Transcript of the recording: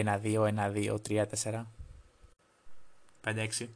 1, 2, 1, 2, 3, 4. 5-6.